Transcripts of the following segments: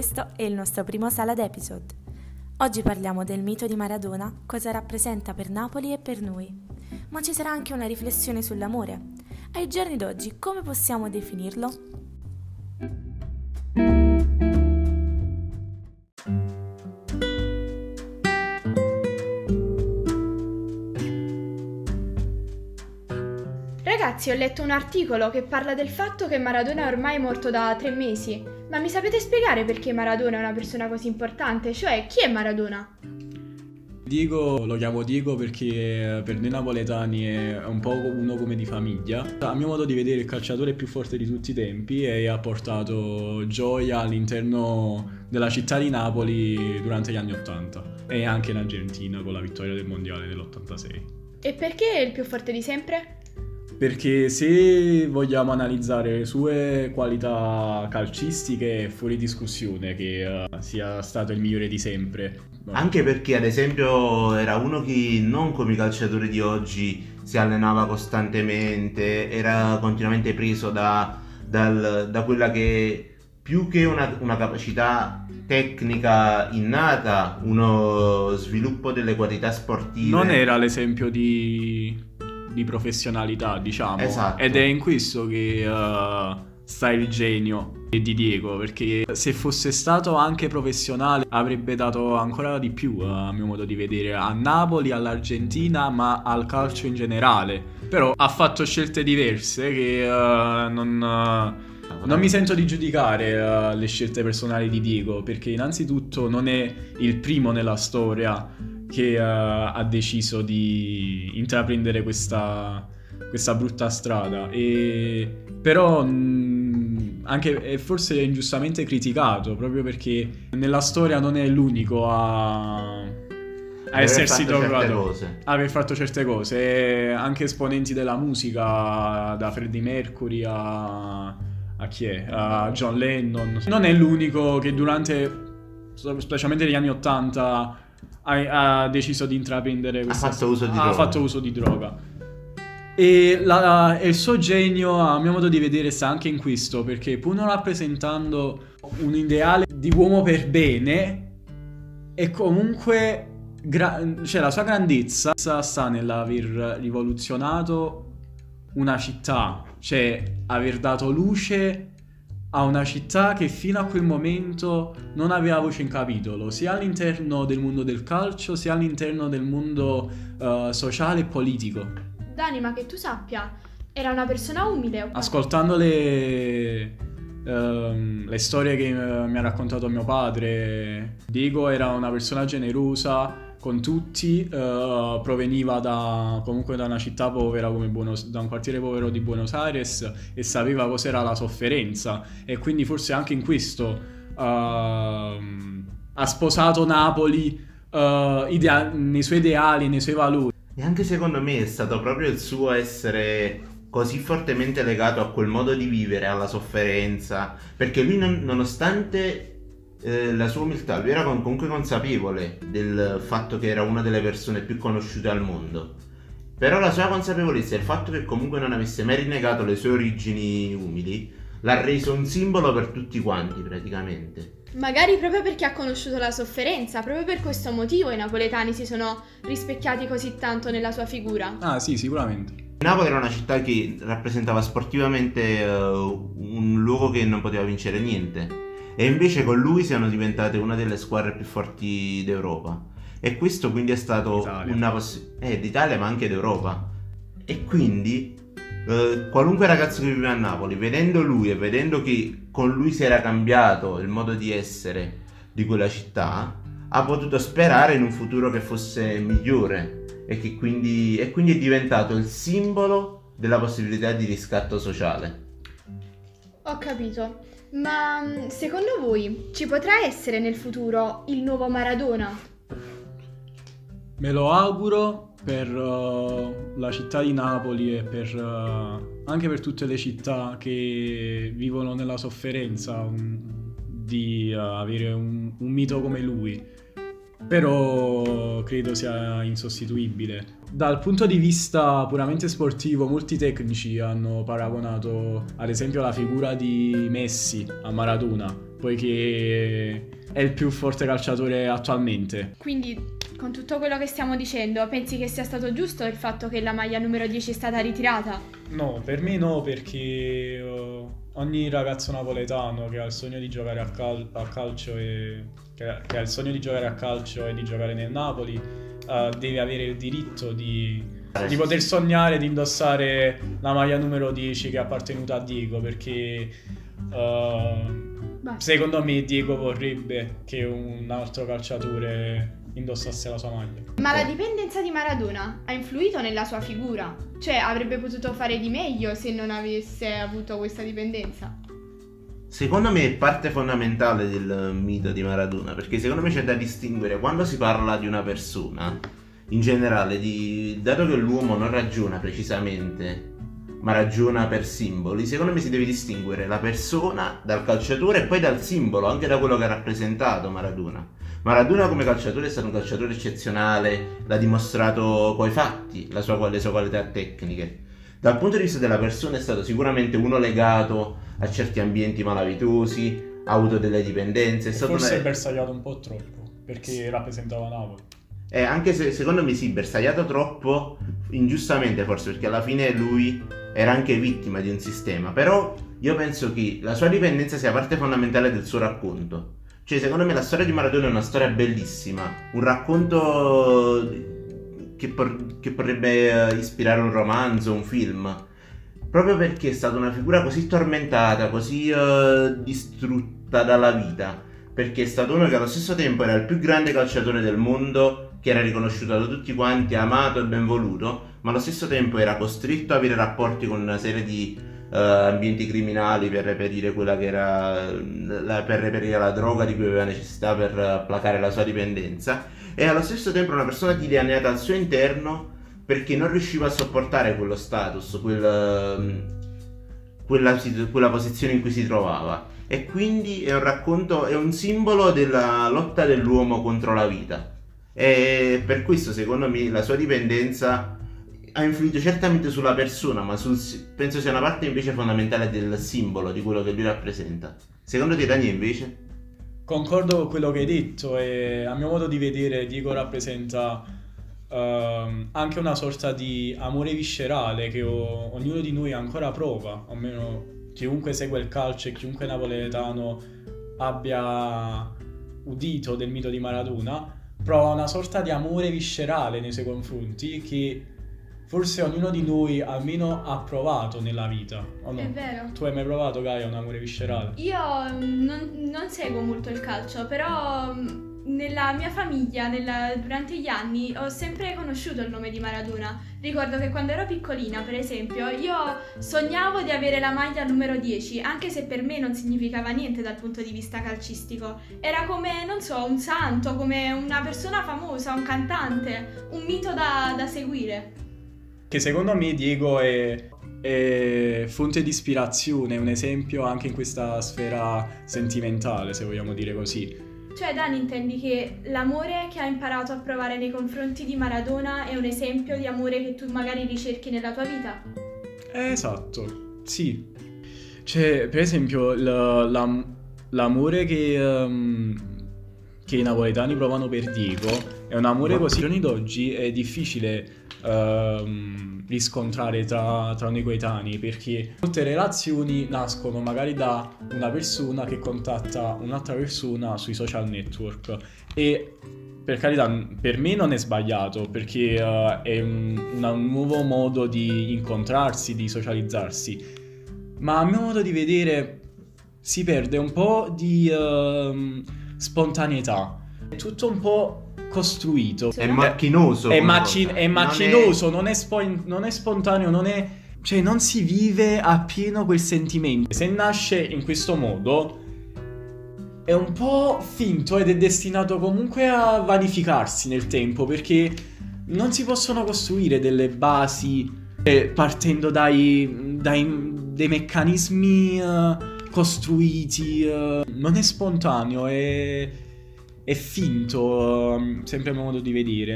Questo è il nostro primo Salad Episode. Oggi parliamo del mito di Maradona, cosa rappresenta per Napoli e per noi. Ma ci sarà anche una riflessione sull'amore. Ai giorni d'oggi come possiamo definirlo? Ragazzi, ho letto un articolo che parla del fatto che Maradona è ormai morto da tre mesi. Ma mi sapete spiegare perché Maradona è una persona così importante? Cioè, chi è Maradona? Dico, lo chiamo Diego perché per noi napoletani è un po' uno come di famiglia. A mio modo di vedere il calciatore più forte di tutti i tempi e ha portato gioia all'interno della città di Napoli durante gli anni Ottanta e anche in Argentina con la vittoria del mondiale dell'86. E perché è il più forte di sempre? Perché se vogliamo analizzare le sue qualità calcistiche è fuori discussione che uh, sia stato il migliore di sempre. Anche perché ad esempio era uno che non come i calciatori di oggi si allenava costantemente, era continuamente preso da, dal, da quella che più che una, una, capacità tecnica innata, uno sviluppo delle qualità sportive. Non era l'esempio di di professionalità, diciamo. Esatto. Ed è in questo che uh, sta il genio di Diego, perché se fosse stato anche professionale avrebbe dato ancora di più, a mio modo di vedere, a Napoli, all'Argentina, ma al calcio in generale. Però ha fatto scelte diverse che uh, non... Uh, non mi sento di giudicare uh, le scelte personali di Diego perché innanzitutto non è il primo nella storia che uh, ha deciso di intraprendere questa, questa brutta strada. E, però mh, anche è forse ingiustamente criticato proprio perché nella storia non è l'unico a, a essersi trovato a aver fatto certe cose. Anche esponenti della musica, da Freddie Mercury a, a chi è? A John Lennon. Non è l'unico che durante, specialmente negli anni Ottanta, ha, ha deciso di intraprendere questa... Ha fatto uso di ha droga. fatto uso di droga. E, la, e, il suo genio, a mio modo di vedere, sta anche in questo, perché pur non rappresentando un ideale di uomo per bene, è comunque... Gra- cioè la sua grandezza sta nell'aver rivoluzionato una città, cioè aver dato luce a una città che fino a quel momento non aveva voce in capitolo, sia all'interno del mondo del calcio, sia all'interno del mondo uh, sociale e politico. Dani, ma che tu sappia, era una persona umile. Ascoltando le, uh, le storie che uh, mi ha raccontato mio padre, Diego era una persona generosa, con tutti, uh, proveniva da, comunque da una città povera come Buenos, da un quartiere povero di Buenos Aires e sapeva cos'era la sofferenza e quindi forse anche in questo uh, ha sposato Napoli uh, idea- nei suoi ideali, nei suoi valori. E anche secondo me è stato proprio il suo essere così fortemente legato a quel modo di vivere, alla sofferenza, perché lui non, nonostante eh, la sua umiltà, lui era comunque consapevole del fatto che era una delle persone più conosciute al mondo. Però la sua consapevolezza e il fatto che comunque non avesse mai rinnegato le sue origini umili l'ha reso un simbolo per tutti quanti praticamente. Magari proprio perché ha conosciuto la sofferenza, proprio per questo motivo i napoletani si sono rispecchiati così tanto nella sua figura. Ah sì, sicuramente. Napoli era una città che rappresentava sportivamente uh, un luogo che non poteva vincere niente e invece con lui siano diventate una delle squadre più forti d'Europa. E questo quindi è stato Italia. una possibilità eh, d'Italia ma anche d'Europa. E quindi eh, qualunque ragazzo che vive a Napoli, vedendo lui e vedendo che con lui si era cambiato il modo di essere di quella città, ha potuto sperare in un futuro che fosse migliore e che quindi, e quindi è diventato il simbolo della possibilità di riscatto sociale. Ho capito. Ma mm, secondo voi ci potrà essere nel futuro il nuovo Maradona? Me lo auguro per uh, la città di Napoli e per, uh, anche per tutte le città che vivono nella sofferenza um, di uh, avere un, un mito come lui però credo sia insostituibile. Dal punto di vista puramente sportivo, molti tecnici hanno paragonato ad esempio la figura di Messi a Maradona, poiché è il più forte calciatore attualmente. Quindi, con tutto quello che stiamo dicendo, pensi che sia stato giusto il fatto che la maglia numero 10 è stata ritirata? No, per me no, perché uh, ogni ragazzo napoletano che ha il sogno di giocare a, cal- a calcio e che, che, ha il sogno di giocare a calcio e di giocare nel Napoli uh, deve avere il diritto di, di, poter sognare di indossare la maglia numero 10 che è appartenuta a Diego perché uh, secondo me Diego vorrebbe che un altro calciatore indossasse la sua maglia. Ma la dipendenza di Maradona ha influito nella sua figura? Cioè avrebbe potuto fare di meglio se non avesse avuto questa dipendenza? Secondo me è parte fondamentale del mito di Maradona, perché secondo me c'è da distinguere quando si parla di una persona, in generale, di, dato che l'uomo non ragiona precisamente, ma ragiona per simboli, secondo me si deve distinguere la persona dal calciatore e poi dal simbolo, anche da quello che ha rappresentato Maradona. Maradona come calciatore è stato un calciatore eccezionale, l'ha dimostrato coi fatti, la sua, le sue qualità tecniche. Dal punto di vista della persona è stato sicuramente uno legato a certi ambienti malavitosi, ha avuto delle dipendenze. È stato forse una... è bersagliato un po' troppo, perché rappresentava Napoli. Eh, anche se secondo me sì, bersagliato troppo, ingiustamente forse, perché alla fine lui era anche vittima di un sistema. Però io penso che la sua dipendenza sia parte fondamentale del suo racconto. Cioè, secondo me la storia di Maradona è una storia bellissima, un racconto che, por- che potrebbe eh, ispirare un romanzo, un film. Proprio perché è stata una figura così tormentata, così uh, distrutta dalla vita. Perché è stato uno che allo stesso tempo era il più grande calciatore del mondo, che era riconosciuto da tutti quanti, amato e ben voluto, ma allo stesso tempo era costretto a avere rapporti con una serie di uh, ambienti criminali per reperire quella che era la, per reperire la droga di cui aveva necessità per uh, placare la sua dipendenza. E allo stesso tempo una persona dilaniata al suo interno perché non riusciva a sopportare quello status, quel, mm, quella, quella posizione in cui si trovava. E quindi è un racconto, è un simbolo della lotta dell'uomo contro la vita. E per questo secondo me la sua dipendenza ha influito certamente sulla persona, ma sul, penso sia una parte invece fondamentale del simbolo di quello che lui rappresenta. Secondo te, Daniele, invece? Concordo con quello che hai detto e a mio modo di vedere Diego rappresenta uh, anche una sorta di amore viscerale che o- ognuno di noi ancora prova, almeno chiunque segue il calcio e chiunque napoletano abbia udito del mito di Maradona, prova una sorta di amore viscerale nei suoi confronti che forse ognuno di noi almeno ha provato nella vita. O no? È vero. Tu hai mai provato, Gaia, un amore viscerale? Io mm, non, non seguo molto il calcio, però mm, nella mia famiglia, nella, durante gli anni, ho sempre conosciuto il nome di Maradona. Ricordo che quando ero piccolina, per esempio, io sognavo di avere la maglia numero 10, anche se per me non significava niente dal punto di vista calcistico. Era come, non so, un santo, come una persona famosa, un cantante, un mito da, da seguire che secondo me Diego è, è fonte di ispirazione, un esempio anche in questa sfera sentimentale, se vogliamo dire così. Cioè, Dan, intendi che l'amore che ha imparato a provare nei confronti di Maradona è un esempio di amore che tu magari ricerchi nella tua vita? esatto, sì. Cioè, per esempio, l- la- l'amore che, um, che i napoletani provano per Diego. È un amore così. Ai giorni d'oggi è difficile ehm, riscontrare tra, tra noi coetanei perché molte relazioni nascono magari da una persona che contatta un'altra persona sui social network. E per carità, per me non è sbagliato perché uh, è un, un, nuovo modo di incontrarsi, di socializzarsi, ma a mio modo di vedere si perde un po' di uh, spontaneità. È tutto un po' costruito. È macchinoso. È, macchi- è macchinoso, non è, non, è spo- non è spontaneo, non è... Cioè non si vive appieno quel sentimento. Se nasce in questo modo è un po' finto ed è destinato comunque a vanificarsi nel tempo perché non si possono costruire delle basi eh, partendo dai, dai dei meccanismi uh, costruiti. Uh, non è spontaneo, è è finto, um, sempre a mio modo di vedere.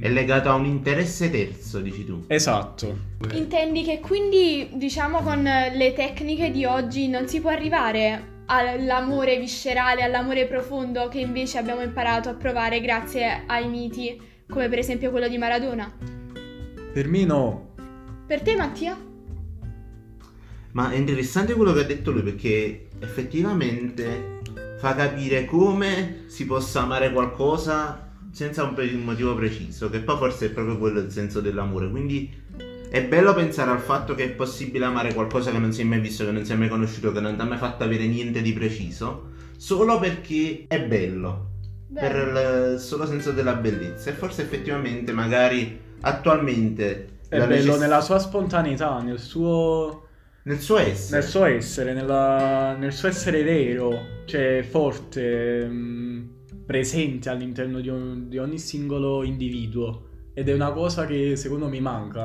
È legato a un interesse terzo, dici tu. Esatto. Intendi che quindi, diciamo, con le tecniche di oggi non si può arrivare all'amore viscerale, all'amore profondo che invece abbiamo imparato a provare grazie ai miti, come per esempio quello di Maradona. Per me no. Per te Mattia? Ma è interessante quello che ha detto lui perché effettivamente fa capire come si possa amare qualcosa senza un, pre- un motivo preciso, che poi forse è proprio quello il senso dell'amore. Quindi è bello pensare al fatto che è possibile amare qualcosa che non si è mai visto, che non si è mai conosciuto, che non ti ha mai fatto avere niente di preciso, solo perché è bello. Per il solo senso della bellezza. E forse effettivamente, magari attualmente. È bello necess- nella sua spontaneità, nel suo, nel suo essere. nel suo essere, nella- nel suo essere vero, cioè forte, mh, presente all'interno di, un- di ogni singolo individuo. Ed è una cosa che secondo me manca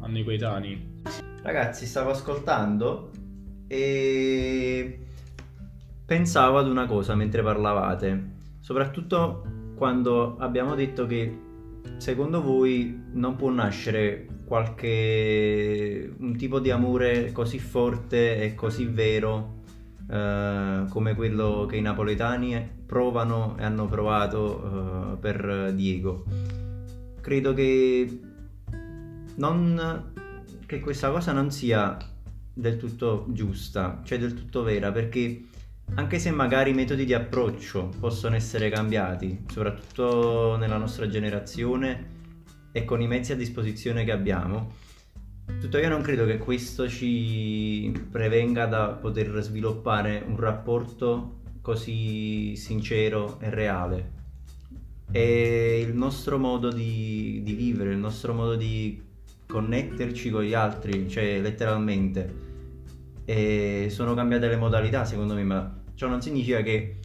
a noi coetanei. Ragazzi, stavo ascoltando e pensavo ad una cosa mentre parlavate, soprattutto quando abbiamo detto che secondo voi non può nascere qualche un tipo di amore così forte e così vero eh, come quello che i napoletani provano e hanno provato eh, per Diego. Credo che non che questa cosa non sia del tutto giusta, cioè del tutto vera, perché anche se magari i metodi di approccio possono essere cambiati, soprattutto nella nostra generazione e con i mezzi a disposizione che abbiamo, tuttavia non credo che questo ci prevenga da poter sviluppare un rapporto così sincero e reale. È il nostro modo di, di vivere, il nostro modo di connetterci con gli altri, cioè letteralmente. E sono cambiate le modalità secondo me, ma ciò non significa che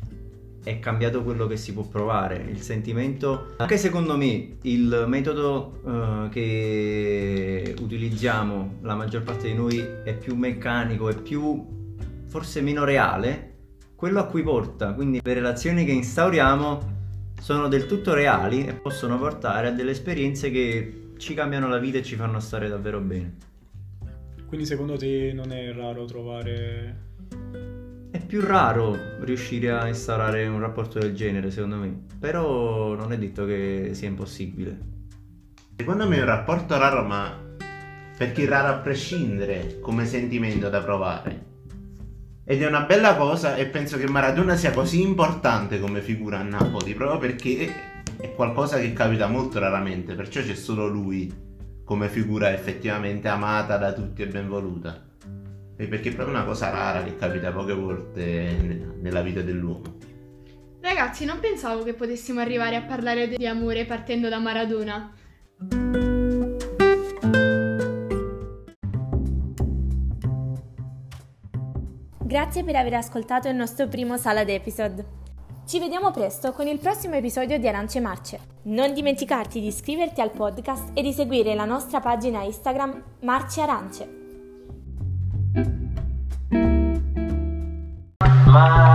è cambiato quello che si può provare, il sentimento. Anche secondo me il metodo eh, che utilizziamo la maggior parte di noi è più meccanico, è più forse meno reale, quello a cui porta, quindi le relazioni che instauriamo sono del tutto reali e possono portare a delle esperienze che ci cambiano la vita e ci fanno stare davvero bene. Quindi secondo te non è raro trovare... È più raro riuscire a instaurare un rapporto del genere, secondo me, però non è detto che sia impossibile. Secondo me è un rapporto raro, ma perché raro a prescindere come sentimento da provare. Ed è una bella cosa e penso che Maradona sia così importante come figura a Napoli, proprio perché è qualcosa che capita molto raramente, perciò c'è solo lui come figura effettivamente amata da tutti e ben voluta. E perché è proprio una cosa rara che capita poche volte ne- nella vita dell'uomo. Ragazzi, non pensavo che potessimo arrivare a parlare di amore partendo da Maradona. Grazie per aver ascoltato il nostro primo Salad Episode. Ci vediamo presto con il prossimo episodio di Arance Marce. Non dimenticarti di iscriverti al podcast e di seguire la nostra pagina Instagram Marce Arance. Ma